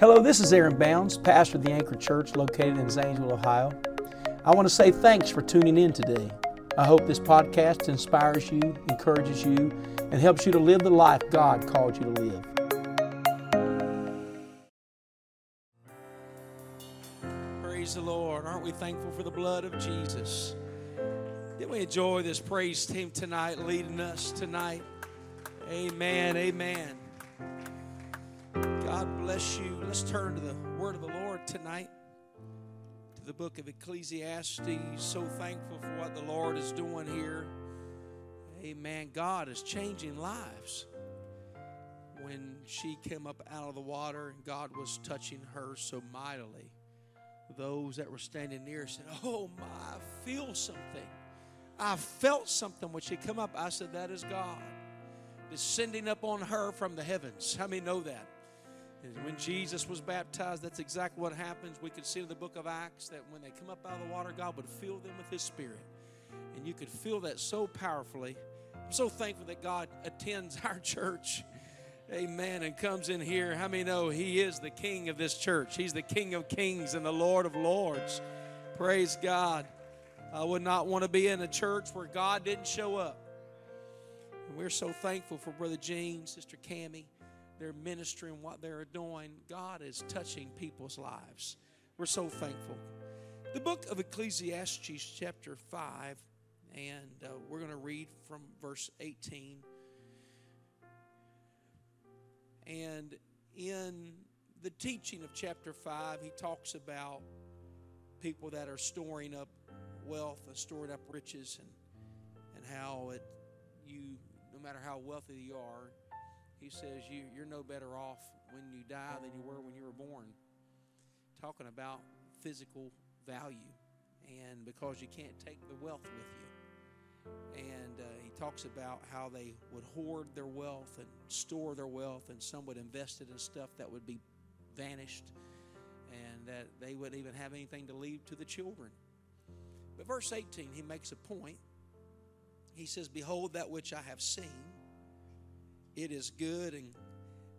Hello, this is Aaron Bounds, pastor of the Anchor Church located in Zanesville, Ohio. I want to say thanks for tuning in today. I hope this podcast inspires you, encourages you, and helps you to live the life God called you to live. Praise the Lord. Aren't we thankful for the blood of Jesus? Did we enjoy this praise team tonight, leading us tonight? Amen. Amen. God bless you. Let's turn to the word of the Lord tonight, to the book of Ecclesiastes. So thankful for what the Lord is doing here. Amen. God is changing lives. When she came up out of the water and God was touching her so mightily, those that were standing near said, Oh my, I feel something. I felt something when she come up. I said, That is God descending up on her from the heavens. How many know that? And when Jesus was baptized, that's exactly what happens. We could see in the book of Acts that when they come up out of the water, God would fill them with His Spirit. And you could feel that so powerfully. I'm so thankful that God attends our church. Amen. And comes in here. How many know He is the King of this church? He's the King of kings and the Lord of lords. Praise God. I would not want to be in a church where God didn't show up. And we're so thankful for Brother James, Sister Cammie they're ministering, what they're doing. God is touching people's lives. We're so thankful. The book of Ecclesiastes, chapter 5, and uh, we're going to read from verse 18. And in the teaching of chapter 5, he talks about people that are storing up wealth and storing up riches and, and how it, you, no matter how wealthy you are, he says you, you're no better off when you die than you were when you were born. Talking about physical value, and because you can't take the wealth with you. And uh, he talks about how they would hoard their wealth and store their wealth, and some would invest it in stuff that would be vanished, and that they wouldn't even have anything to leave to the children. But verse 18, he makes a point. He says, Behold, that which I have seen it is good and,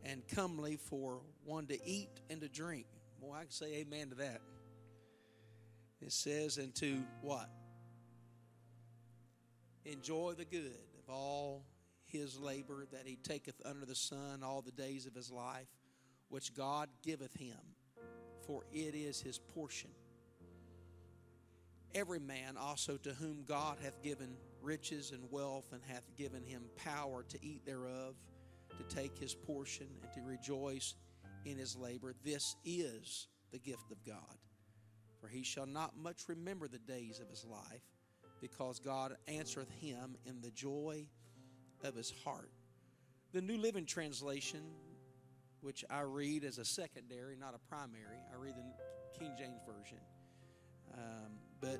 and comely for one to eat and to drink. Well, I can say amen to that. It says, and to what? Enjoy the good of all his labor that he taketh under the sun all the days of his life, which God giveth him, for it is his portion. Every man also to whom God hath given riches and wealth and hath given him power to eat thereof, to take his portion and to rejoice in his labor. This is the gift of God. For he shall not much remember the days of his life, because God answereth him in the joy of his heart. The New Living Translation, which I read as a secondary, not a primary, I read the King James Version. Um, but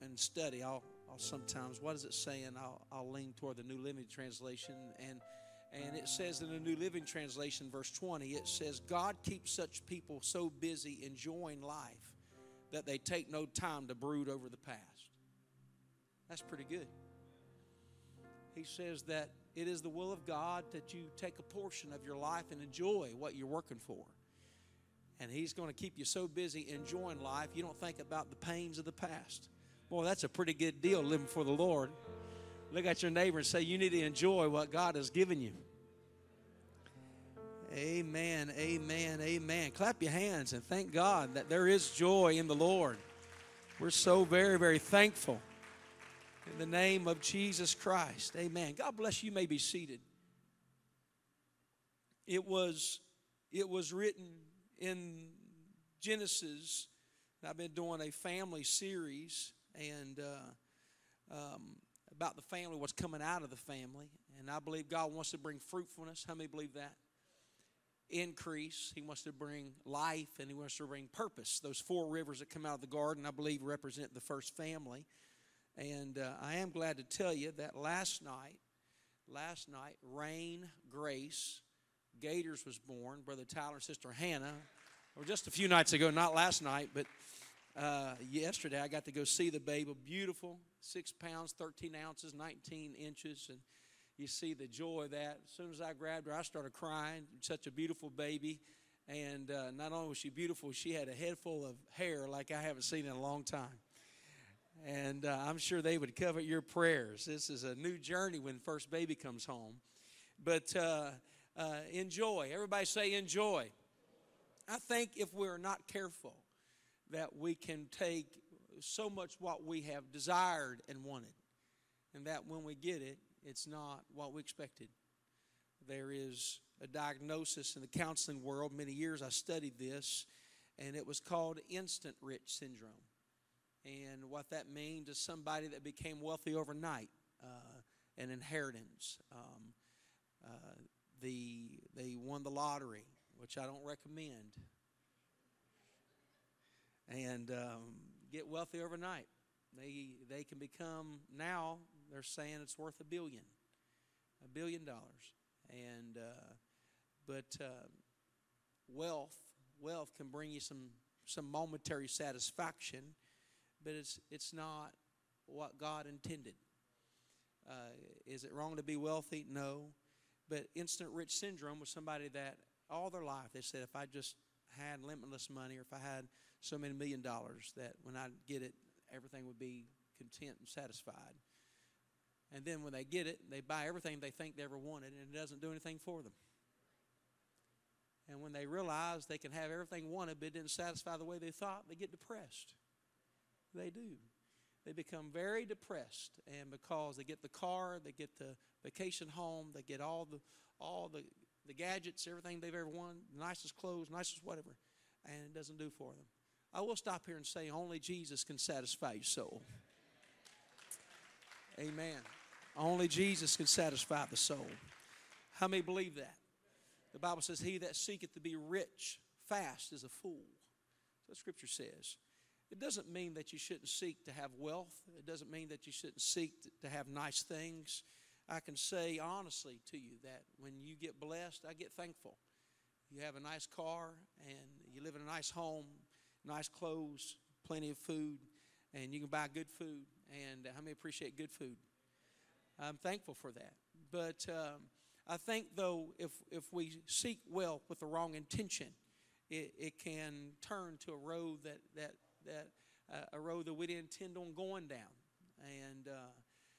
in study, I'll, I'll sometimes, what is it saying? I'll, I'll lean toward the New Living Translation. And and it says in the New Living Translation, verse 20, it says, God keeps such people so busy enjoying life that they take no time to brood over the past. That's pretty good. He says that it is the will of God that you take a portion of your life and enjoy what you're working for. And He's going to keep you so busy enjoying life, you don't think about the pains of the past. Boy, that's a pretty good deal living for the Lord. Look at your neighbor and say, You need to enjoy what God has given you. Amen, amen, amen. Clap your hands and thank God that there is joy in the Lord. We're so very, very thankful. In the name of Jesus Christ. Amen. God bless you. you may be seated. It was, it was written in Genesis. I've been doing a family series and uh, um, about the family, what's coming out of the family. And I believe God wants to bring fruitfulness. How many believe that? Increase. He wants to bring life and He wants to bring purpose. Those four rivers that come out of the garden, I believe, represent the first family. And uh, I am glad to tell you that last night, last night, Rain Grace Gators was born. Brother Tyler and Sister Hannah, or just a few nights ago, not last night, but uh, yesterday I got to go see the baby. Beautiful, six pounds, 13 ounces, 19 inches. And you see the joy of that. As soon as I grabbed her, I started crying. Such a beautiful baby. And uh, not only was she beautiful, she had a head full of hair like I haven't seen in a long time. And uh, I'm sure they would covet your prayers. This is a new journey when first baby comes home. But uh, uh, enjoy. Everybody say enjoy. I think if we're not careful, that we can take so much what we have desired and wanted, and that when we get it, it's not what we expected. There is a diagnosis in the counseling world. Many years I studied this, and it was called instant rich syndrome. And what that means is somebody that became wealthy overnight, uh, an inheritance. Um, uh, the, they won the lottery, which I don't recommend. And um, get wealthy overnight. They, they can become, now they're saying it's worth a billion, a billion dollars. And, uh, but uh, wealth, wealth can bring you some, some momentary satisfaction, but it's, it's not what God intended. Uh, is it wrong to be wealthy? No. But instant rich syndrome was somebody that all their life they said, if I just had limitless money or if I had so many million dollars, that when I get it, everything would be content and satisfied. And then when they get it, they buy everything they think they ever wanted, and it doesn't do anything for them. And when they realize they can have everything wanted, but it didn't satisfy the way they thought, they get depressed. They do. They become very depressed, and because they get the car, they get the vacation home, they get all the all the the gadgets, everything they've ever wanted, nicest clothes, nicest whatever, and it doesn't do for them. I will stop here and say only Jesus can satisfy your soul. Amen. Only Jesus can satisfy the soul. How many believe that? The Bible says, He that seeketh to be rich fast is a fool. What Scripture says. It doesn't mean that you shouldn't seek to have wealth. It doesn't mean that you shouldn't seek to have nice things. I can say honestly to you that when you get blessed, I get thankful. You have a nice car and you live in a nice home, nice clothes, plenty of food, and you can buy good food. And how many appreciate good food? I'm thankful for that. But um, I think, though, if, if we seek wealth with the wrong intention, it, it can turn to a road that, that, that uh, a road that we didn't intend on going down. And uh,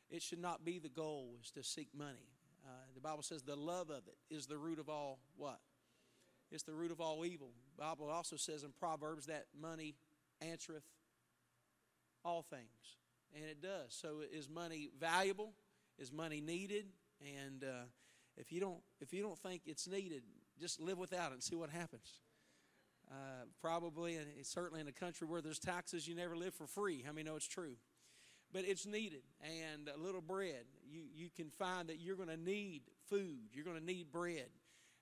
it should not be the goal is to seek money. Uh, the Bible says the love of it is the root of all what? It's the root of all evil. Bible also says in Proverbs that money answereth all things. And it does. So is money valuable? Is money needed? And uh, if you don't if you don't think it's needed, just live without it and see what happens. Uh, probably, and certainly in a country where there's taxes, you never live for free. How many know it's true? But it's needed, and a little bread. You you can find that you're going to need food. You're going to need bread.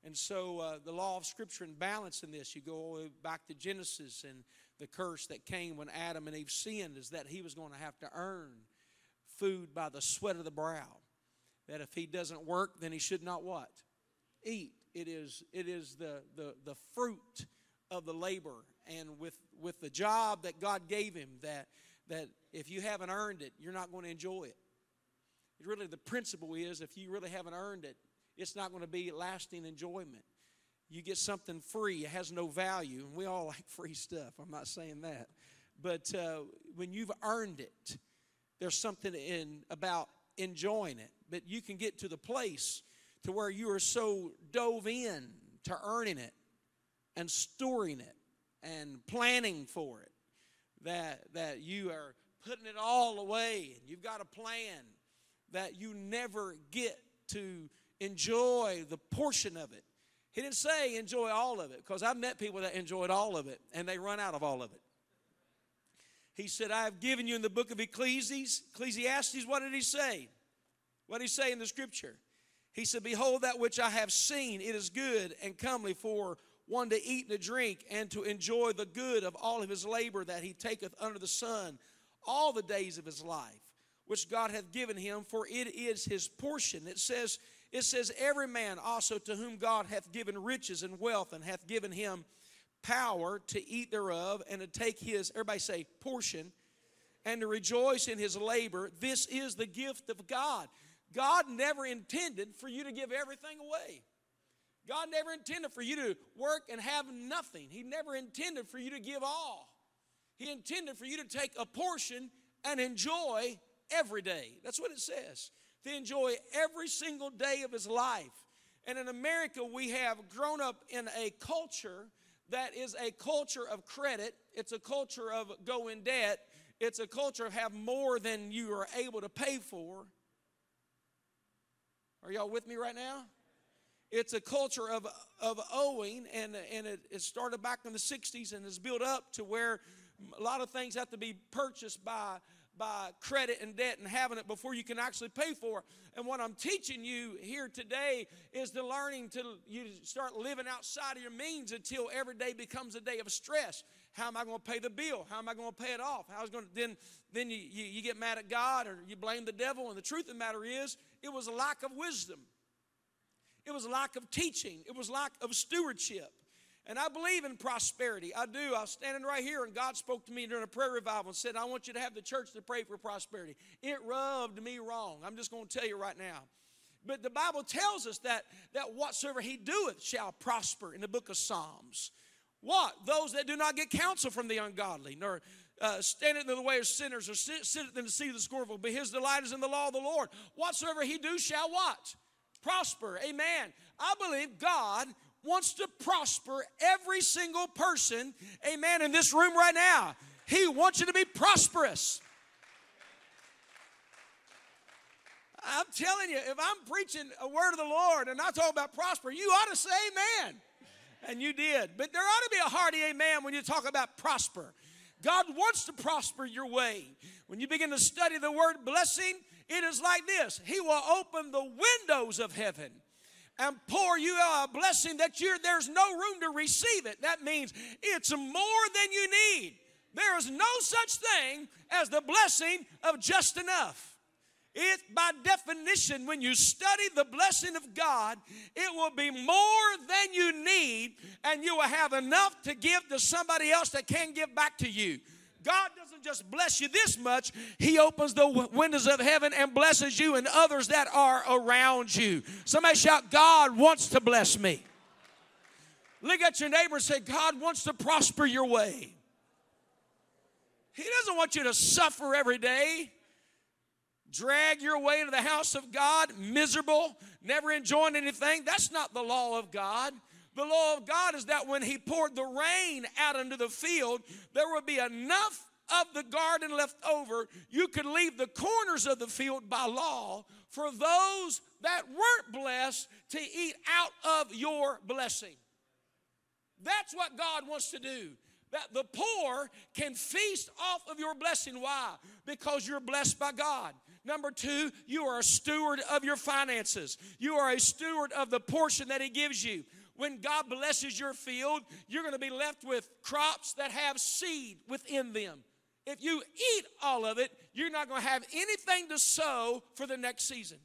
And so uh, the law of Scripture and balance in this, you go back to Genesis and the curse that came when Adam and Eve sinned is that he was going to have to earn food by the sweat of the brow. That if he doesn't work, then he should not what? Eat. It is, it is the, the, the fruit of the labor. And with, with the job that God gave him, that, that if you haven't earned it, you're not going to enjoy it. Really, the principle is if you really haven't earned it, it's not going to be lasting enjoyment. You get something free, it has no value. And we all like free stuff. I'm not saying that. But uh, when you've earned it, there's something in about enjoying it. But you can get to the place to where you are so dove in to earning it and storing it and planning for it that, that you are putting it all away and you've got a plan that you never get to enjoy the portion of it. He didn't say enjoy all of it because I've met people that enjoyed all of it and they run out of all of it. He said, I have given you in the book of Ecclesiastes. Ecclesiastes, what did he say? What did he say in the scripture? He said, Behold, that which I have seen, it is good and comely for one to eat and to drink and to enjoy the good of all of his labor that he taketh under the sun all the days of his life, which God hath given him, for it is his portion. It says, it says, Every man also to whom God hath given riches and wealth and hath given him power to eat thereof and to take his, everybody say, portion, and to rejoice in his labor. This is the gift of God. God never intended for you to give everything away. God never intended for you to work and have nothing. He never intended for you to give all. He intended for you to take a portion and enjoy every day. That's what it says. To enjoy every single day of his life. And in America, we have grown up in a culture that is a culture of credit, it's a culture of go in debt, it's a culture of have more than you are able to pay for. Are y'all with me right now? It's a culture of, of owing, and, and it, it started back in the 60s and has built up to where a lot of things have to be purchased by by credit and debt and having it before you can actually pay for it. And what I'm teaching you here today is the learning to you start living outside of your means until every day becomes a day of stress. How am I going to pay the bill? How am I going to pay it off? How's going to then then you, you, you get mad at God or you blame the devil. And the truth of the matter is, it was a lack of wisdom. It was a lack of teaching. It was lack of stewardship. And I believe in prosperity. I do. I was standing right here, and God spoke to me during a prayer revival and said, I want you to have the church to pray for prosperity. It rubbed me wrong. I'm just going to tell you right now. But the Bible tells us that, that whatsoever he doeth shall prosper in the book of Psalms. What? Those that do not get counsel from the ungodly, nor uh, in the way of sinners, or sit, sitteth in the seat of the scornful, but his delight is in the law of the Lord. Whatsoever he do shall what? Prosper. Amen. I believe God wants to prosper every single person, amen, in this room right now. He wants you to be prosperous. I'm telling you, if I'm preaching a word of the Lord and I talk about prosper, you ought to say amen. And you did. But there ought to be a hearty amen when you talk about prosper. God wants to prosper your way. When you begin to study the word blessing, it is like this He will open the windows of heaven and pour you a blessing that you're, there's no room to receive it. That means it's more than you need. There is no such thing as the blessing of just enough. It, by definition, when you study the blessing of God, it will be more than you need, and you will have enough to give to somebody else that can give back to you. God doesn't just bless you this much, He opens the windows of heaven and blesses you and others that are around you. Somebody shout, God wants to bless me. Look at your neighbor and say, God wants to prosper your way. He doesn't want you to suffer every day, drag your way into the house of God, miserable, never enjoying anything. That's not the law of God. The law of God is that when He poured the rain out into the field, there would be enough of the garden left over. You could leave the corners of the field by law for those that weren't blessed to eat out of your blessing. That's what God wants to do. That the poor can feast off of your blessing. Why? Because you're blessed by God. Number two, you are a steward of your finances. You are a steward of the portion that He gives you when God blesses your field, you're going to be left with crops that have seed within them. If you eat all of it, you're not going to have anything to sow for the next season.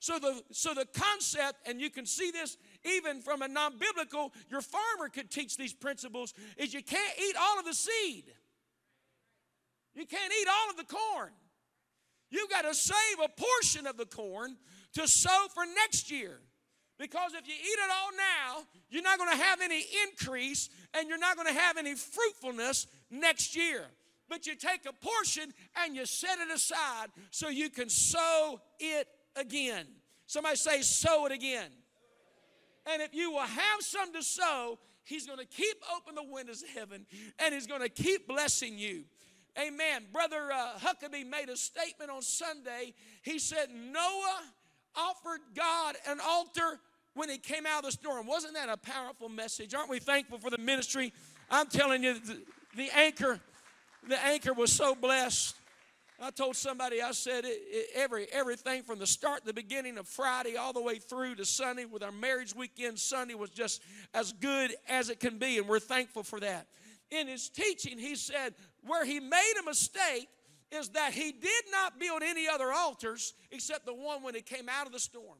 So the so the concept, and you can see this even from a non-biblical, your farmer could teach these principles, is you can't eat all of the seed. You can't eat all of the corn. You've got to save a portion of the corn to sow for next year. Because if you eat it all now, you're not going to have any increase and you're not going to have any fruitfulness next year. But you take a portion and you set it aside so you can sow it again. Somebody say, sow it again. And if you will have some to sow, He's going to keep open the windows of heaven and He's going to keep blessing you. Amen. Brother uh, Huckabee made a statement on Sunday. He said, Noah offered God an altar when he came out of the storm. Wasn't that a powerful message? Aren't we thankful for the ministry? I'm telling you, the, the anchor, the anchor was so blessed. I told somebody, I said, it, it, every everything from the start, the beginning of Friday, all the way through to Sunday, with our marriage weekend Sunday, was just as good as it can be, and we're thankful for that. In his teaching, he said, where he made a mistake is that he did not build any other altars except the one when he came out of the storm.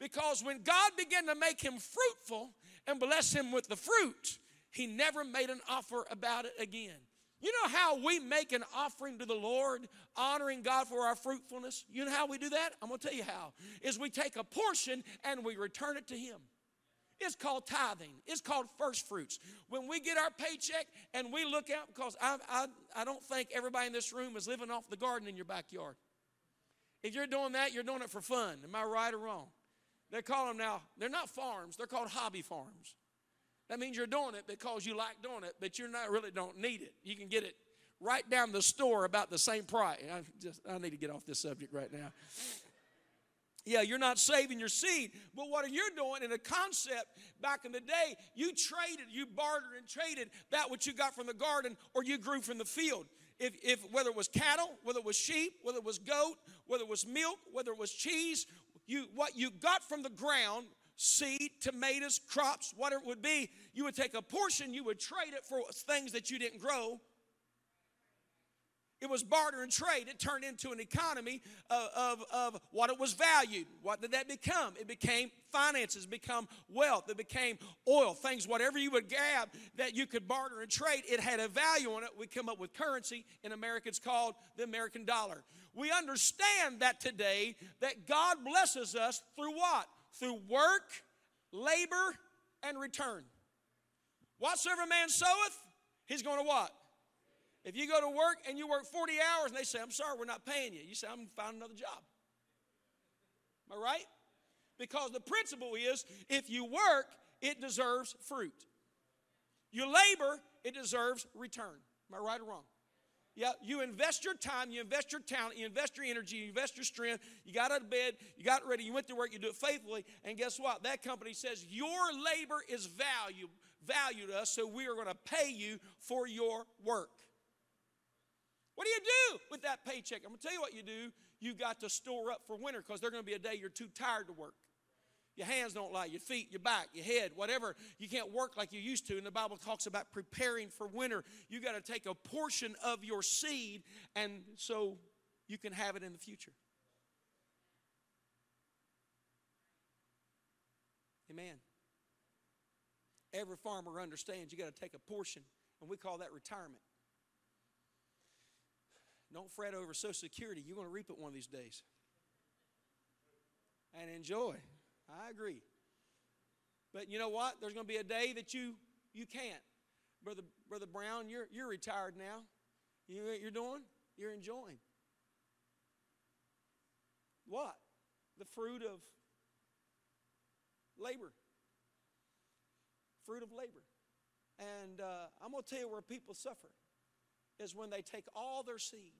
Because when God began to make him fruitful and bless him with the fruit, he never made an offer about it again. You know how we make an offering to the Lord, honoring God for our fruitfulness? You know how we do that? I'm going to tell you how. Is we take a portion and we return it to him. It's called tithing. It's called first fruits. When we get our paycheck and we look out, because I, I, I don't think everybody in this room is living off the garden in your backyard. If you're doing that, you're doing it for fun. Am I right or wrong? They call them now, they're not farms, they're called hobby farms. That means you're doing it because you like doing it, but you're not really don't need it. You can get it right down the store about the same price. I just I need to get off this subject right now. Yeah, you're not saving your seed, but what are you doing in a concept back in the day? You traded, you bartered and traded that which you got from the garden or you grew from the field. If, if whether it was cattle, whether it was sheep, whether it was goat, whether it was milk, whether it was cheese, you what you got from the ground, seed, tomatoes, crops, whatever it would be, you would take a portion, you would trade it for things that you didn't grow, it was barter and trade. It turned into an economy of, of, of, what it was valued. What did that become? It became finances, become wealth, it became oil, things, whatever you would grab that you could barter and trade, it had a value on it. We come up with currency. In America, it's called the American dollar. We understand that today that God blesses us through what? Through work, labor, and return. Whatsoever man soweth, he's going to what? If you go to work and you work 40 hours and they say, I'm sorry, we're not paying you, you say, I'm going to find another job. Am I right? Because the principle is if you work, it deserves fruit. You labor, it deserves return. Am I right or wrong? Yeah, you invest your time, you invest your talent, you invest your energy, you invest your strength. You got out of bed, you got ready, you went to work, you do it faithfully, and guess what? That company says your labor is value, value to us, so we are going to pay you for your work. What do you do with that paycheck? I'm going to tell you what you do. You've got to store up for winter because there's going to be a day you're too tired to work. Your hands don't lie, your feet, your back, your head, whatever. You can't work like you used to. And the Bible talks about preparing for winter. You got to take a portion of your seed and so you can have it in the future. Amen. Every farmer understands you got to take a portion, and we call that retirement. Don't fret over Social Security. You're going to reap it one of these days. And enjoy. I agree. But you know what? There's going to be a day that you you can't. Brother Brother Brown, you're you're retired now. You know what you're doing? You're enjoying. What? The fruit of labor. Fruit of labor. And uh, I'm going to tell you where people suffer is when they take all their seed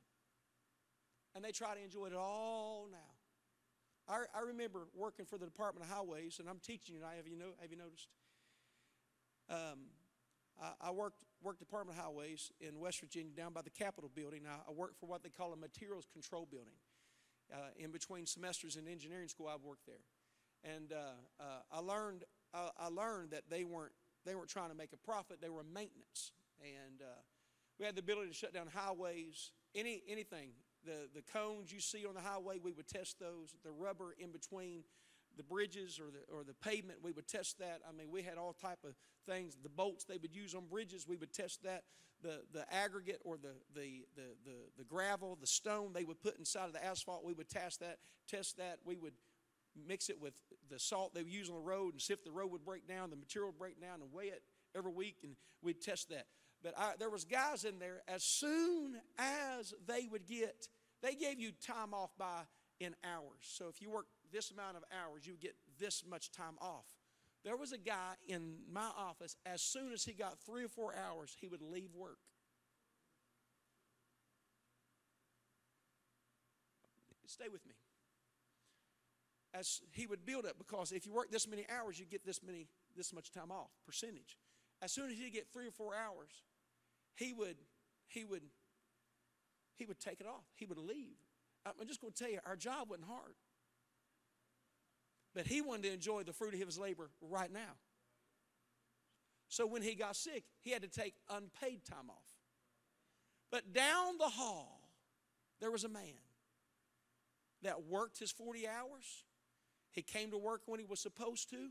and they try to enjoy it all now. I, I remember working for the Department of Highways, and I'm teaching you now. Have you, know, have you noticed? Um, I, I, worked, worked Department of Highways in West Virginia down by the Capitol building. I, I worked for what they call a materials control building. Uh, in between semesters in engineering school, I've worked there. And uh, uh, I, learned, I learned that they weren't, they weren't trying to make a profit, they were maintenance. And uh, we had the ability to shut down highways, any, anything. The, the cones you see on the highway, we would test those. The rubber in between the bridges or the, or the pavement, we would test that. I mean, we had all type of things. The bolts they would use on bridges, we would test that. The, the aggregate or the, the, the, the, the gravel, the stone they would put inside of the asphalt, we would test that. Test that. We would mix it with the salt they would use on the road and see if the road would break down, the material would break down, and weigh it every week, and we'd test that. But I, there was guys in there, as soon as they would get, they gave you time off by in hours. So if you work this amount of hours, you get this much time off. There was a guy in my office, as soon as he got three or four hours, he would leave work. Stay with me. As he would build up, because if you work this many hours, you get this many, this much time off, percentage. As soon as he get three or four hours, he would, he would, he would take it off. He would leave. I'm just going to tell you, our job wasn't hard. But he wanted to enjoy the fruit of his labor right now. So when he got sick, he had to take unpaid time off. But down the hall, there was a man that worked his 40 hours. He came to work when he was supposed to,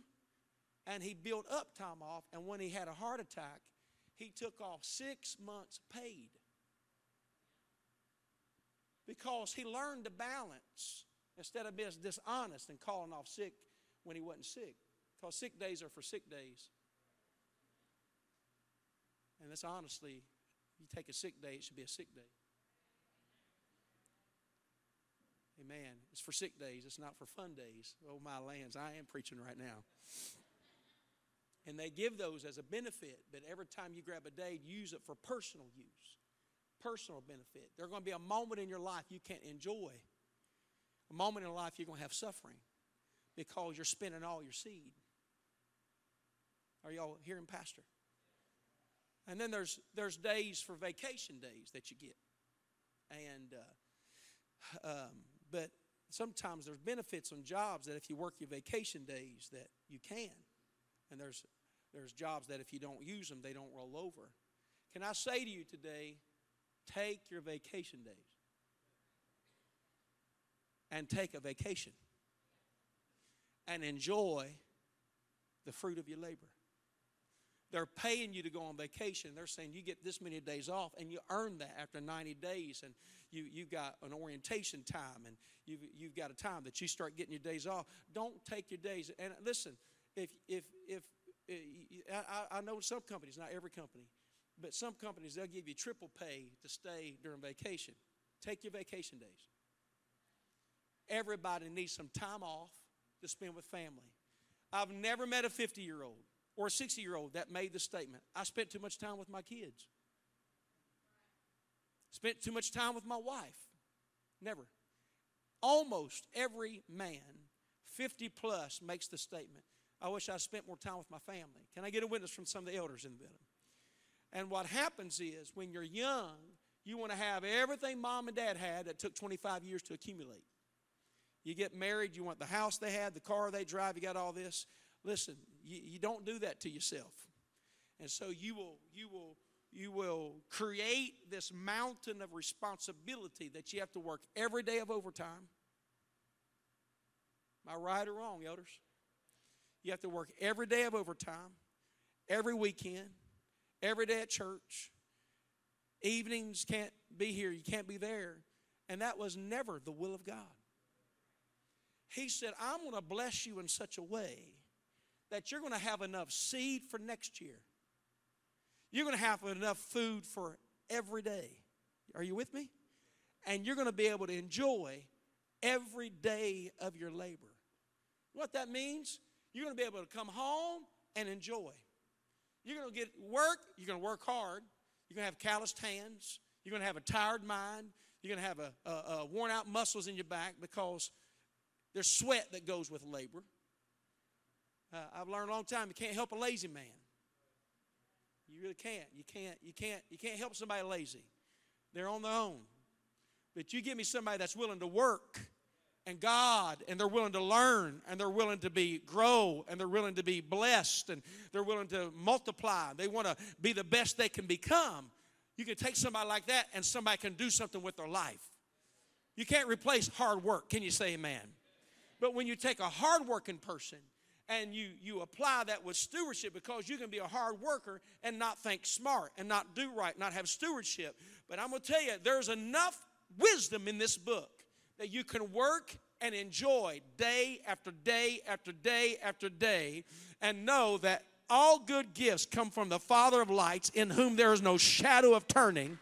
and he built up time off. And when he had a heart attack, he took off six months paid because he learned to balance instead of being dishonest and calling off sick when he wasn't sick. Because sick days are for sick days. And that's honestly, you take a sick day, it should be a sick day. Amen. It's for sick days, it's not for fun days. Oh, my lands, I am preaching right now. And they give those as a benefit, but every time you grab a day, use it for personal use, personal benefit. There's going to be a moment in your life you can't enjoy, a moment in life you're going to have suffering because you're spending all your seed. Are y'all hearing, Pastor? And then there's there's days for vacation days that you get, and uh, um, but sometimes there's benefits on jobs that if you work your vacation days that you can, and there's there's jobs that if you don't use them they don't roll over. Can I say to you today, take your vacation days and take a vacation and enjoy the fruit of your labor. They're paying you to go on vacation. They're saying you get this many days off, and you earn that after 90 days. And you, you've got an orientation time, and you've, you've got a time that you start getting your days off. Don't take your days. And listen, if, if, if, eh, if I, I know some companies, not every company, but some companies, they'll give you triple pay to stay during vacation. Take your vacation days. Everybody needs some time off to spend with family. I've never met a 50 year old or a 60 year old that made the statement I spent too much time with my kids. Spent too much time with my wife. Never. Almost every man 50 plus makes the statement I wish I spent more time with my family. Can I get a witness from some of the elders in the building? And what happens is when you're young, you want to have everything mom and dad had that took 25 years to accumulate. You get married, you want the house they had, the car they drive, you got all this. Listen, you, you don't do that to yourself. And so you will, you will, you will create this mountain of responsibility that you have to work every day of overtime. Am I right or wrong, elders? You have to work every day of overtime, every weekend, every day at church. Evenings can't be here, you can't be there. And that was never the will of God. He said, I'm going to bless you in such a way that you're going to have enough seed for next year. You're going to have enough food for every day. Are you with me? And you're going to be able to enjoy every day of your labor. What that means, you're going to be able to come home and enjoy. You're going to get work, you're going to work hard, you're going to have calloused hands, you're going to have a tired mind, you're going to have a, a, a worn out muscles in your back because there's sweat that goes with labor. Uh, I've learned a long time you can't help a lazy man. You really can't. You can't. You can't. You can't help somebody lazy. They're on their own. But you give me somebody that's willing to work and God, and they're willing to learn, and they're willing to be grow, and they're willing to be blessed, and they're willing to multiply. They want to be the best they can become. You can take somebody like that, and somebody can do something with their life. You can't replace hard work. Can you say amen? But when you take a hardworking person and you, you apply that with stewardship because you can be a hard worker and not think smart and not do right, not have stewardship. But I'm going to tell you, there's enough wisdom in this book that you can work and enjoy day after day after day after day and know that all good gifts come from the Father of lights in whom there is no shadow of turning.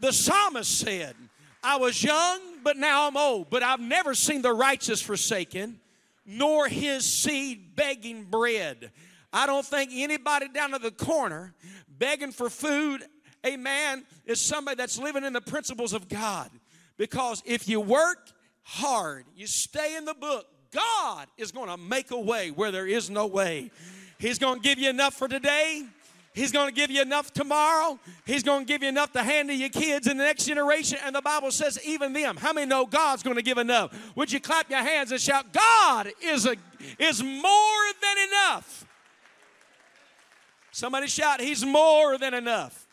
The psalmist said, I was young, but now I'm old. But I've never seen the righteous forsaken, nor his seed begging bread. I don't think anybody down to the corner begging for food, amen, is somebody that's living in the principles of God. Because if you work hard, you stay in the book, God is going to make a way where there is no way. He's going to give you enough for today. He's going to give you enough tomorrow. He's going to give you enough to hand to your kids in the next generation. And the Bible says, even them. How many know God's going to give enough? Would you clap your hands and shout, God is, a, is more than enough? Somebody shout, He's more than enough.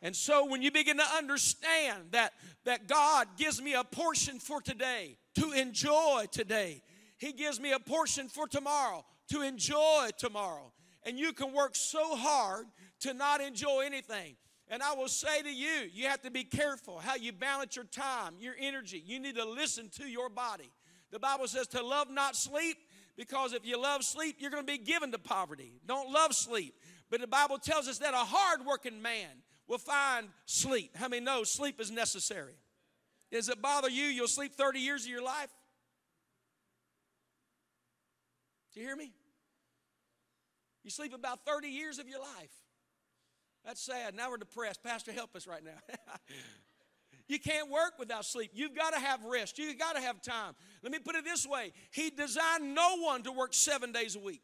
And so when you begin to understand that, that God gives me a portion for today to enjoy today, He gives me a portion for tomorrow to enjoy tomorrow and you can work so hard to not enjoy anything. And I will say to you, you have to be careful how you balance your time, your energy. You need to listen to your body. The Bible says to love not sleep, because if you love sleep, you're going to be given to poverty. Don't love sleep. But the Bible tells us that a hardworking man will find sleep. How many know sleep is necessary? Does it bother you? You'll sleep 30 years of your life? Do you hear me? You sleep about 30 years of your life. That's sad. Now we're depressed. Pastor, help us right now. you can't work without sleep. You've got to have rest. You've got to have time. Let me put it this way He designed no one to work seven days a week.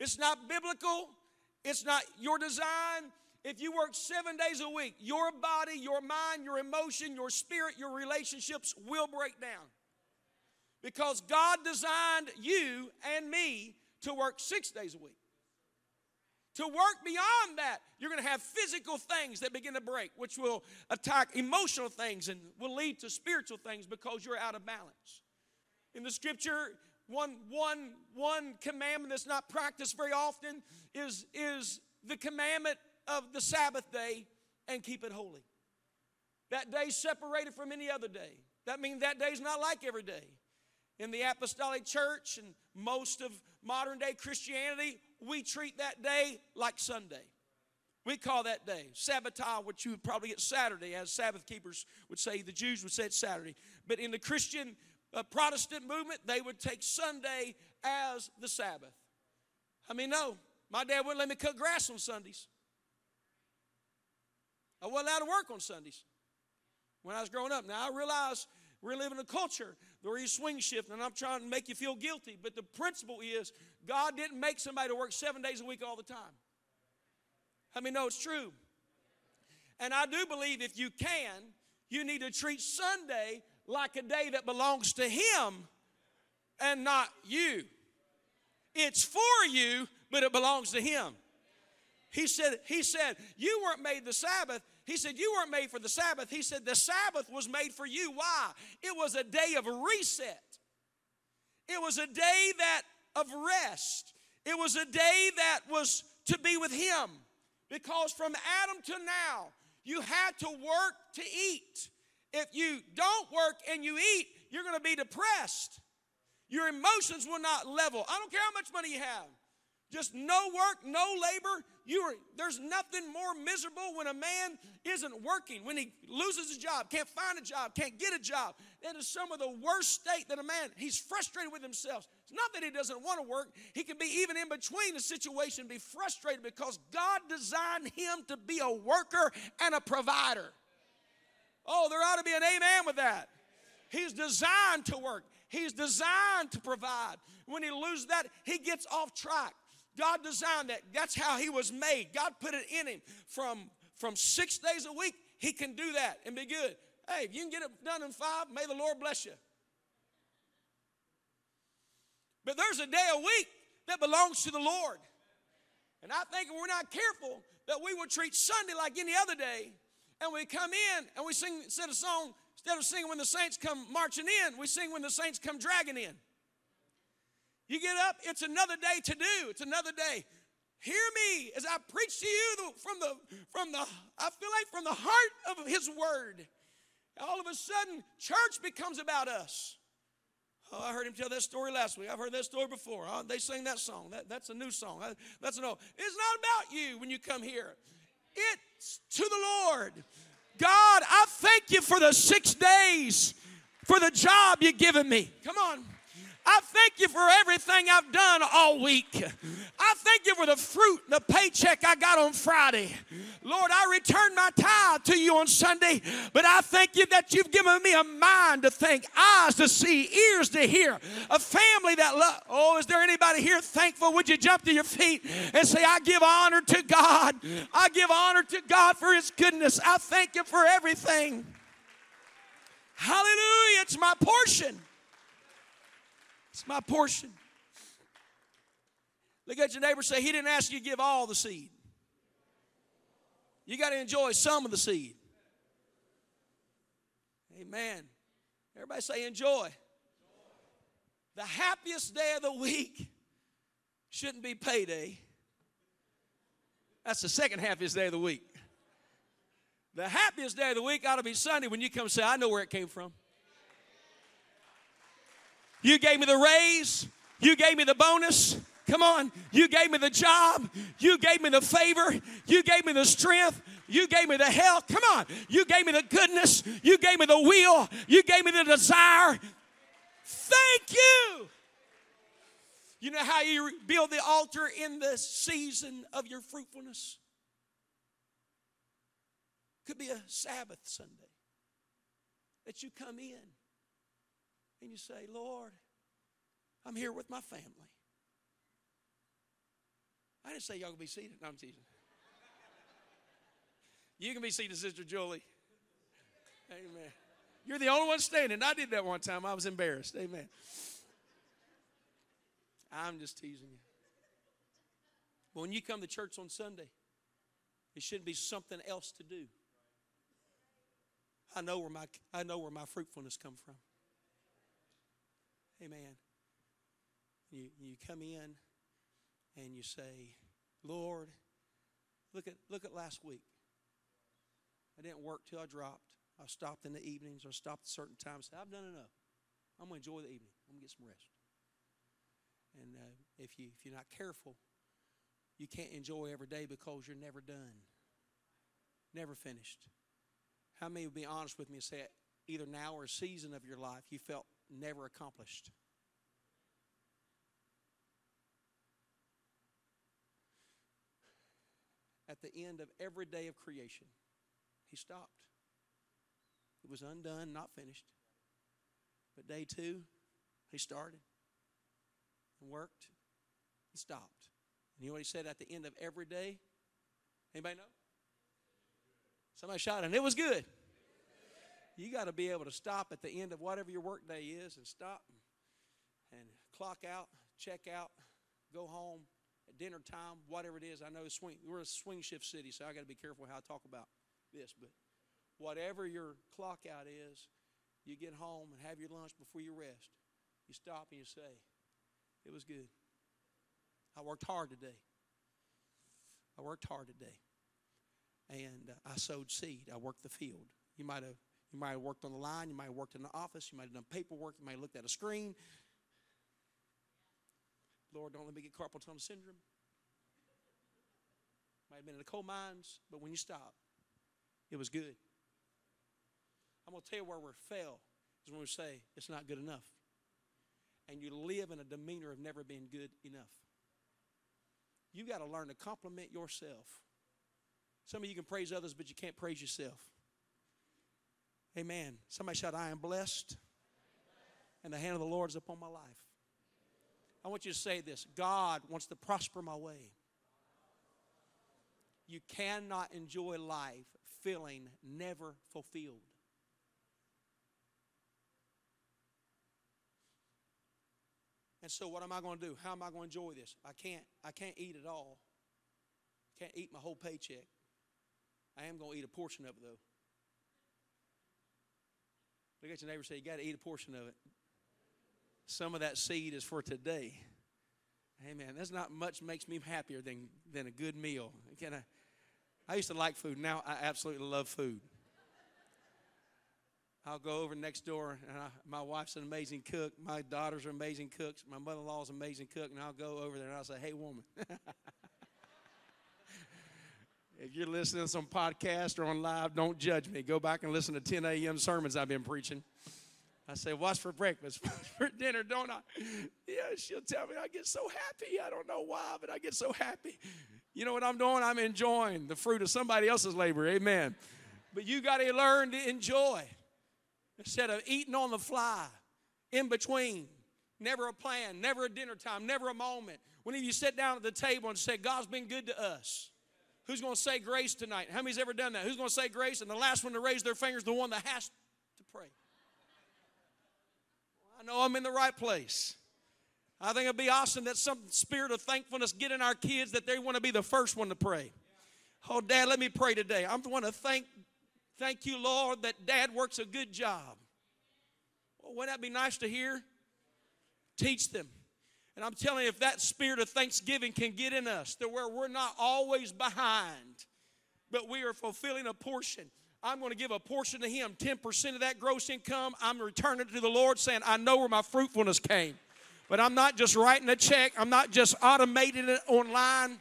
It's not biblical, it's not your design. If you work seven days a week, your body, your mind, your emotion, your spirit, your relationships will break down. Because God designed you and me to work six days a week. To work beyond that, you're going to have physical things that begin to break, which will attack emotional things and will lead to spiritual things because you're out of balance. In the scripture, one, one, one commandment that's not practiced very often is, is the commandment of the Sabbath day and keep it holy. That day separated from any other day. That means that day is not like every day. In the apostolic church and most of modern day Christianity, we treat that day like Sunday. We call that day Sabbatai, which you would probably get Saturday, as Sabbath keepers would say. The Jews would say it's Saturday. But in the Christian uh, Protestant movement, they would take Sunday as the Sabbath. I mean, no, my dad wouldn't let me cut grass on Sundays. I wasn't allowed to work on Sundays when I was growing up. Now I realize we're living in a culture where you swing shift, and I'm trying to make you feel guilty. But the principle is God didn't make somebody to work seven days a week all the time. I mean, no, it's true. And I do believe if you can, you need to treat Sunday like a day that belongs to Him and not you. It's for you, but it belongs to Him. He said, He said, You weren't made the Sabbath, he said, You weren't made for the Sabbath. He said, The Sabbath was made for you. Why? It was a day of reset, it was a day that of rest, it was a day that was to be with Him. Because from Adam to now, you had to work to eat. If you don't work and you eat, you're going to be depressed. Your emotions will not level. I don't care how much money you have. Just no work, no labor. You are, there's nothing more miserable when a man isn't working, when he loses a job, can't find a job, can't get a job. That is some of the worst state that a man, he's frustrated with himself. It's not that he doesn't want to work. He can be even in between the situation, be frustrated because God designed him to be a worker and a provider. Oh, there ought to be an amen with that. He's designed to work. He's designed to provide. When he loses that, he gets off track. God designed that. That's how he was made. God put it in him. From, from six days a week, he can do that and be good. Hey, if you can get it done in five, may the Lord bless you. But there's a day a week that belongs to the Lord. And I think if we're not careful, that we will treat Sunday like any other day. And we come in and we sing, instead of song, instead of singing when the saints come marching in, we sing when the saints come dragging in. You get up, it's another day to do. It's another day. Hear me as I preach to you from the from the I feel like from the heart of his word. All of a sudden, church becomes about us. Oh, I heard him tell that story last week. I've heard that story before. Oh, they sing that song. That, that's a new song. That's an old. It's not about you when you come here. It's to the Lord. God, I thank you for the six days, for the job you've given me. Come on. I thank you for everything I've done all week. I thank you for the fruit, and the paycheck I got on Friday. Lord, I returned my tithe to you on Sunday, but I thank you that you've given me a mind to think, eyes to see, ears to hear, a family that love. Oh, is there anybody here thankful? Would you jump to your feet and say, I give honor to God. I give honor to God for his goodness. I thank you for everything. Hallelujah. It's my portion. It's my portion. Look at your neighbor say, He didn't ask you to give all the seed. You got to enjoy some of the seed. Amen. Everybody say, enjoy. The happiest day of the week shouldn't be payday. That's the second happiest day of the week. The happiest day of the week ought to be Sunday when you come say, I know where it came from. You gave me the raise. You gave me the bonus. Come on. You gave me the job. You gave me the favor. You gave me the strength. You gave me the health. Come on. You gave me the goodness. You gave me the will. You gave me the desire. Thank you. You know how you build the altar in the season of your fruitfulness? Could be a Sabbath Sunday that you come in and you say, Lord, I'm here with my family. I didn't say y'all can be seated. No, I'm teasing. You can be seated, Sister Julie. Amen. You're the only one standing. I did that one time. I was embarrassed. Amen. I'm just teasing you. But when you come to church on Sunday, it shouldn't be something else to do. I know where my I know where my fruitfulness come from. Amen. You you come in and you say, Lord, look at look at last week. I didn't work till I dropped. I stopped in the evenings or stopped at certain times. I've done enough. I'm going to enjoy the evening. I'm going to get some rest. And uh, if you if you're not careful, you can't enjoy every day because you're never done, never finished. How many would be honest with me and say, either now or a season of your life you felt never accomplished? At the end of every day of creation, he stopped. It was undone, not finished. But day two, he started and worked and stopped. And you know what he said at the end of every day? Anybody know? Somebody shouted, and it was good. You got to be able to stop at the end of whatever your work day is and stop and, and clock out, check out, go home at dinner time, whatever it is. I know swing, we're a swing shift city, so I got to be careful how I talk about this. But whatever your clock out is, you get home and have your lunch before you rest. You stop and you say, It was good. I worked hard today. I worked hard today and uh, I sowed seed. I worked the field. You might have you might have worked on the line. You might have worked in the office. You might have done paperwork. You might have looked at a screen. Lord, don't let me get carpal tunnel syndrome. Might have been in the coal mines, but when you stop, it was good. I'm going to tell you where we're fail is when we say it's not good enough. And you live in a demeanor of never being good enough. You got to learn to compliment yourself some of you can praise others, but you can't praise yourself. Amen. Somebody shout, I am blessed, and the hand of the Lord is upon my life. I want you to say this God wants to prosper my way. You cannot enjoy life feeling never fulfilled. And so what am I going to do? How am I going to enjoy this? I can't I can't eat it all. Can't eat my whole paycheck. I am going to eat a portion of it, though. Look at your neighbor say, You got to eat a portion of it. Some of that seed is for today. Amen. That's not much makes me happier than, than a good meal. Can I, I used to like food. Now I absolutely love food. I'll go over next door, and I, my wife's an amazing cook. My daughters are amazing cooks. My mother in law's an amazing cook, and I'll go over there and I'll say, "Hey, woman." If you're listening to some podcast or on live, don't judge me. Go back and listen to 10 a.m. sermons I've been preaching. I say, What's for breakfast? What's for dinner? Don't I? Yeah, she'll tell me I get so happy. I don't know why, but I get so happy. You know what I'm doing? I'm enjoying the fruit of somebody else's labor. Amen. But you got to learn to enjoy instead of eating on the fly, in between. Never a plan, never a dinner time, never a moment. When you sit down at the table and say, God's been good to us. Who's going to say grace tonight? How many's ever done that? Who's going to say grace? And the last one to raise their finger is the one that has to pray. Well, I know I'm in the right place. I think it'd be awesome that some spirit of thankfulness get in our kids that they want to be the first one to pray. Oh, Dad, let me pray today. I want to thank, thank you, Lord, that Dad works a good job. Well, wouldn't that be nice to hear? Teach them. And I'm telling you, if that spirit of thanksgiving can get in us to where we're not always behind, but we are fulfilling a portion. I'm going to give a portion to Him, 10% of that gross income. I'm returning to the Lord, saying, I know where my fruitfulness came. But I'm not just writing a check, I'm not just automating it online.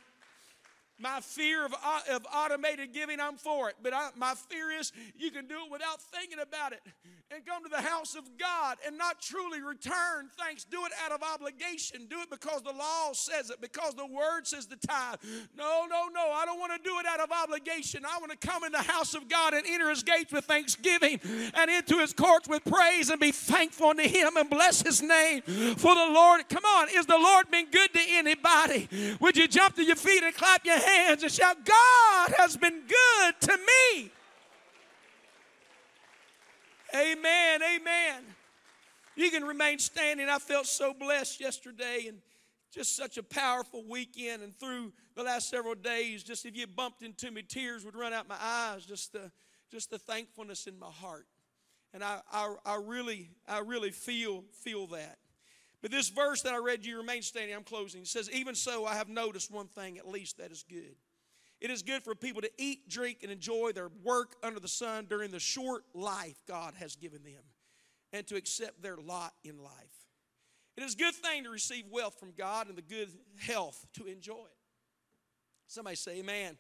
My fear of, of automated giving, I'm for it. But I, my fear is you can do it without thinking about it and come to the house of God and not truly return thanks. Do it out of obligation. Do it because the law says it, because the word says the tithe. No, no, no. I don't want to do it out of obligation. I want to come in the house of God and enter his gates with thanksgiving and into his courts with praise and be thankful unto him and bless his name. For the Lord, come on, is the Lord been good to anybody? Would you jump to your feet and clap your hands? Hands and shout, God has been good to me. Amen, amen. You can remain standing. I felt so blessed yesterday and just such a powerful weekend. And through the last several days, just if you bumped into me, tears would run out my eyes. Just the, just the thankfulness in my heart. And I, I, I really, I really feel, feel that. But this verse that I read you remain standing, I'm closing. It says, Even so, I have noticed one thing at least that is good. It is good for people to eat, drink, and enjoy their work under the sun during the short life God has given them and to accept their lot in life. It is a good thing to receive wealth from God and the good health to enjoy it. Somebody say, Amen.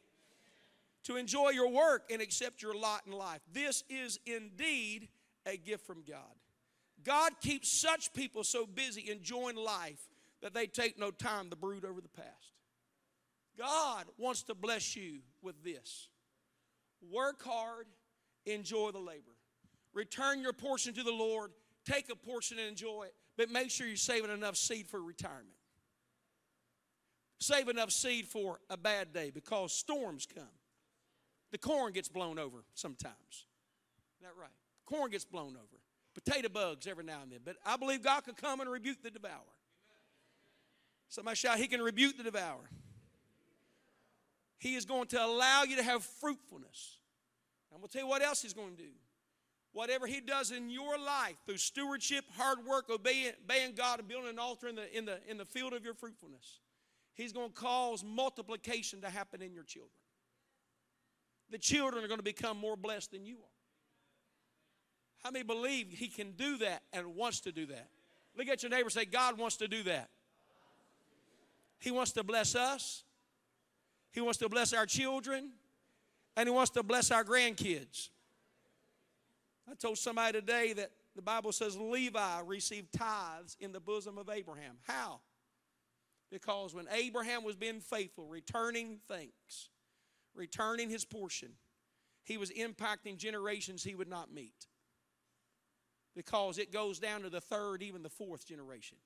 To enjoy your work and accept your lot in life. This is indeed a gift from God. God keeps such people so busy enjoying life that they take no time to brood over the past. God wants to bless you with this work hard, enjoy the labor. Return your portion to the Lord, take a portion and enjoy it, but make sure you're saving enough seed for retirement. Save enough seed for a bad day because storms come. The corn gets blown over sometimes. Is that right? Corn gets blown over potato bugs every now and then. But I believe God can come and rebuke the devourer. Somebody shout, He can rebuke the devourer. He is going to allow you to have fruitfulness. I'm going to tell you what else He's going to do. Whatever He does in your life through stewardship, hard work, obeying, obeying God, and building an altar in the, in, the, in the field of your fruitfulness, He's going to cause multiplication to happen in your children. The children are going to become more blessed than you are. How many believe He can do that and wants to do that? Look at your neighbor say, God wants to do that. He wants to bless us, He wants to bless our children, and He wants to bless our grandkids. I told somebody today that the Bible says Levi received tithes in the bosom of Abraham. How? Because when Abraham was being faithful, returning thanks, returning his portion, he was impacting generations he would not meet because it goes down to the third, even the fourth generation.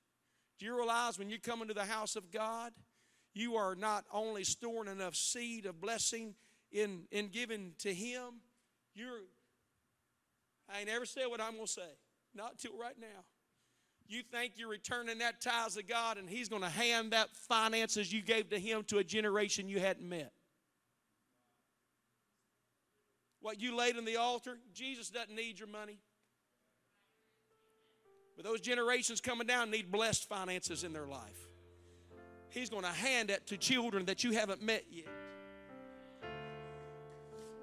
Do you realize when you come into the house of God, you are not only storing enough seed of blessing in, in giving to Him, you're, I ain't ever said what I'm going to say, not till right now. You think you're returning that tithes to God and He's going to hand that finances you gave to Him to a generation you hadn't met. What you laid on the altar, Jesus doesn't need your money. But those generations coming down need blessed finances in their life. He's going to hand that to children that you haven't met yet.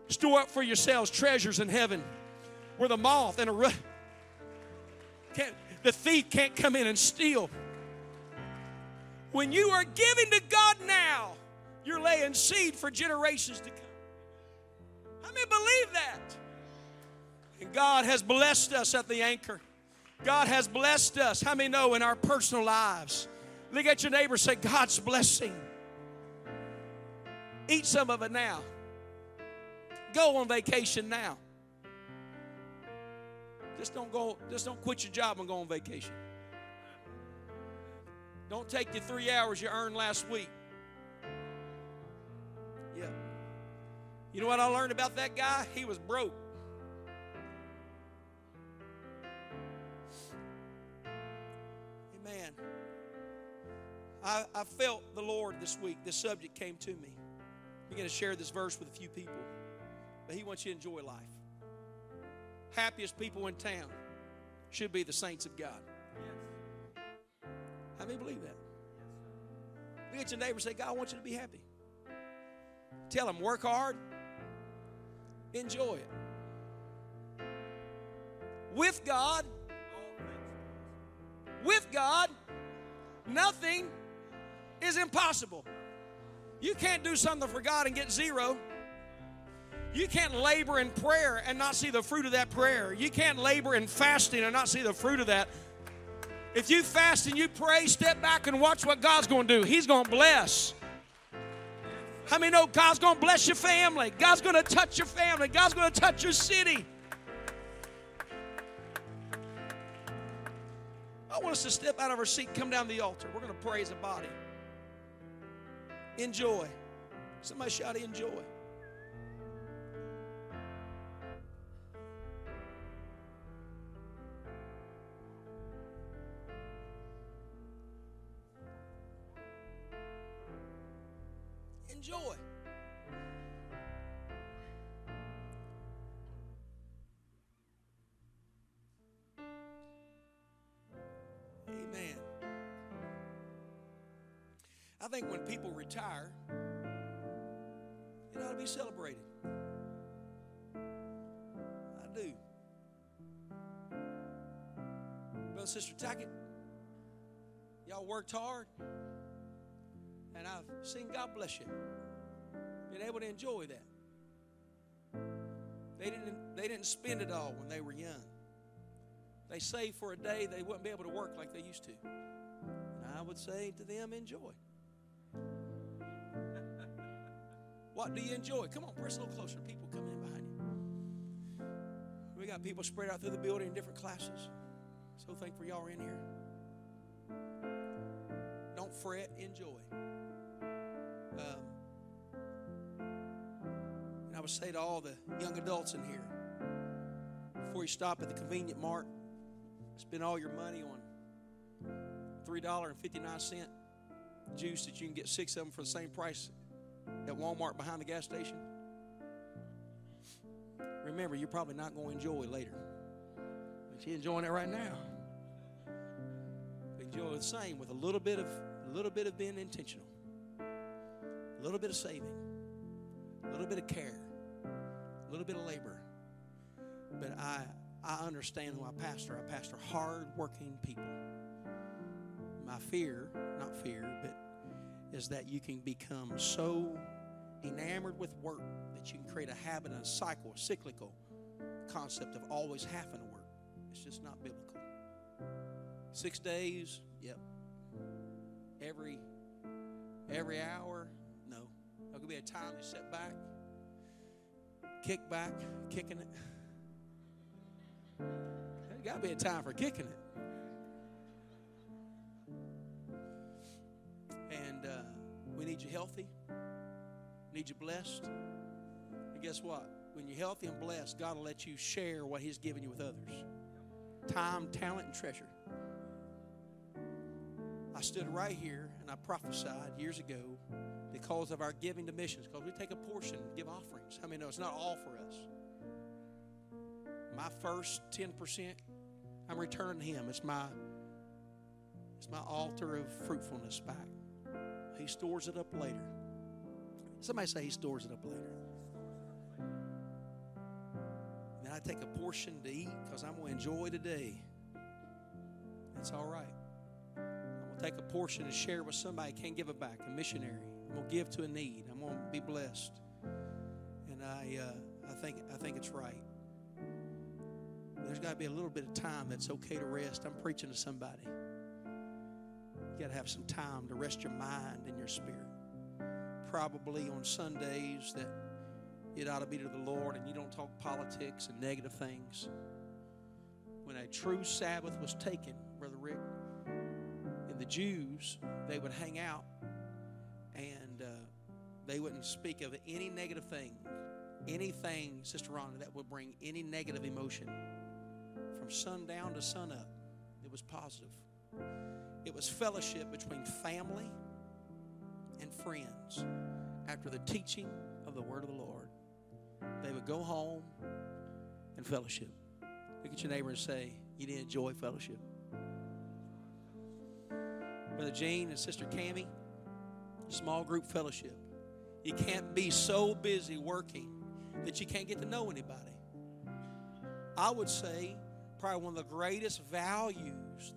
Store up for yourselves treasures in heaven where the moth and a the thief can't come in and steal. When you are giving to God now, you're laying seed for generations to come. I many believe that? And God has blessed us at the anchor. God has blessed us. How many know in our personal lives? Look at your neighbor say, God's blessing. Eat some of it now. Go on vacation now. Just don't go, just don't quit your job and go on vacation. Don't take the three hours you earned last week. Yeah. You know what I learned about that guy? He was broke. I, I felt the Lord this week. This subject came to me. I'm going to share this verse with a few people. But He wants you to enjoy life. Happiest people in town should be the saints of God. How many believe that? Look at your neighbor say, God wants you to be happy. Tell him, work hard, enjoy it. With God, with God, nothing is impossible. You can't do something for God and get zero. You can't labor in prayer and not see the fruit of that prayer. You can't labor in fasting and not see the fruit of that. If you fast and you pray, step back and watch what God's going to do. He's going to bless. How many know God's going to bless your family? God's going to touch your family. God's going to touch your city. I want us to step out of our seat, come down the altar. We're going to pray as a body. Enjoy. Somebody shout, enjoy. I think when people retire, it ought to be celebrated. I do. Brother Sister Tackett, y'all worked hard, and I've seen God bless you. Been able to enjoy that. They didn't, they didn't spend it all when they were young. They saved for a day they wouldn't be able to work like they used to. And I would say to them, enjoy. What do you enjoy? Come on, press a little closer. People coming in behind you. We got people spread out through the building in different classes. So thankful y'all are in here. Don't fret, enjoy. Um, and I would say to all the young adults in here, before you stop at the convenient mart, spend all your money on $3.59 juice that you can get six of them for the same price at Walmart behind the gas station. Remember, you're probably not going to enjoy later. But you're enjoying it right now. Enjoy the same with a little bit of a little bit of being intentional. A little bit of saving. A little bit of care. A little bit of labor. But I I understand who I pastor. I pastor hard working people. My fear, not fear, but is that you can become so enamored with work that you can create a habit and a cycle, a cyclical concept of always having to work. It's just not biblical. Six days, yep. Every every hour, no. There could be a time to sit back, kick back, kicking it. There's got to be a time for kicking it. Need you healthy, need you blessed. And guess what? When you're healthy and blessed, God will let you share what He's given you with others time, talent, and treasure. I stood right here and I prophesied years ago because of our giving to missions, because we take a portion, give offerings. I mean, no, it's not all for us. My first 10%, I'm returning to Him. It's my, it's my altar of fruitfulness back. He stores it up later. Somebody say He stores it up later. Then I take a portion to eat because I'm going to enjoy today. That's all right. I'm going to take a portion and share with somebody can't give it back, a missionary. I'm going to give to a need. I'm going to be blessed. And I, uh, I, think, I think it's right. There's got to be a little bit of time that's okay to rest. I'm preaching to somebody. You got to have some time to rest your mind and your spirit. Probably on Sundays that it ought to be to the Lord and you don't talk politics and negative things. When a true Sabbath was taken, Brother Rick, and the Jews, they would hang out and uh, they wouldn't speak of any negative thing, anything, Sister Rhonda, that would bring any negative emotion. From sundown to sunup, it was positive. It was fellowship between family and friends after the teaching of the word of the Lord. They would go home and fellowship. Look at your neighbor and say, You didn't enjoy fellowship. Brother Gene and Sister Cami, small group fellowship. You can't be so busy working that you can't get to know anybody. I would say probably one of the greatest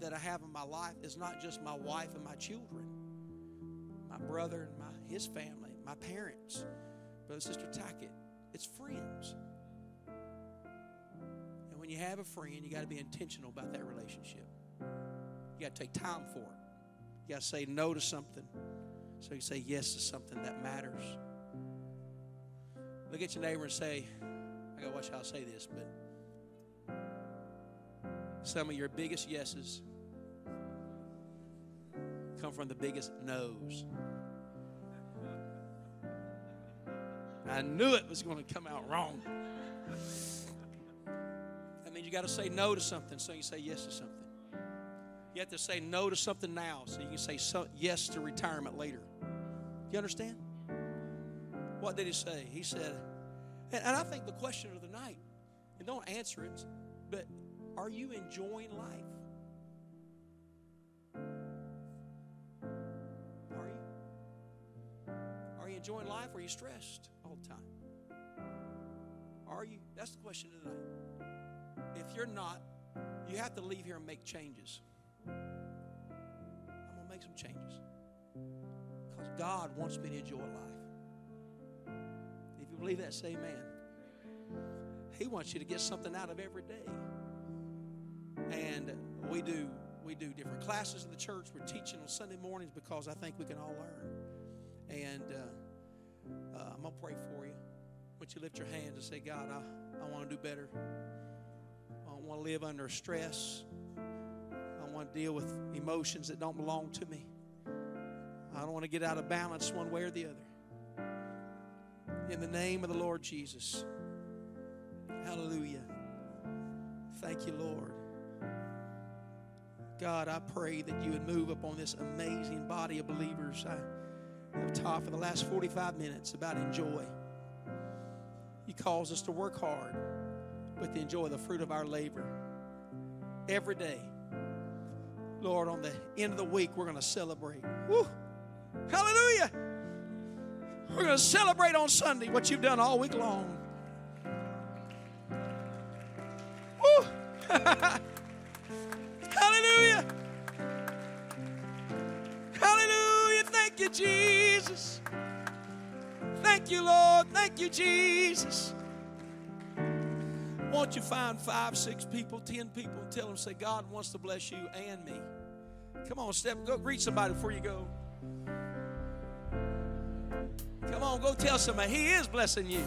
that I have in my life is not just my wife and my children, my brother and my his family, my parents, brother sister Tackett. It's friends. And when you have a friend, you got to be intentional about that relationship. You got to take time for it. You got to say no to something so you say yes to something that matters. Look at your neighbor and say, I got to watch how I say this, but some of your biggest yeses come from the biggest no's. I knew it was going to come out wrong. That means you got to say no to something so you say yes to something. You have to say no to something now so you can say so, yes to retirement later. You understand? What did he say? He said, and, and I think the question of the night, and don't answer it, but are you enjoying life? Are you? Are you enjoying life or are you stressed all the time? Are you? That's the question tonight. If you're not, you have to leave here and make changes. I'm going to make some changes. Because God wants me to enjoy life. If you believe that, say amen. He wants you to get something out of every day. And we do we do different classes in the church. We're teaching on Sunday mornings because I think we can all learn. And uh, uh, I'm gonna pray for you. Would you lift your hands and say, God, I, I want to do better. I don't want to live under stress. I want to deal with emotions that don't belong to me. I don't want to get out of balance one way or the other. In the name of the Lord Jesus. Hallelujah. Thank you, Lord. God, I pray that you would move upon this amazing body of believers. I have taught for the last 45 minutes about enjoy. You cause us to work hard, but to enjoy the fruit of our labor every day. Lord, on the end of the week, we're going to celebrate. Woo! Hallelujah! We're going to celebrate on Sunday what you've done all week long. Won't you find five, six people, ten people, and tell them, say, God wants to bless you and me. Come on, step, go greet somebody before you go. Come on, go tell somebody He is blessing you.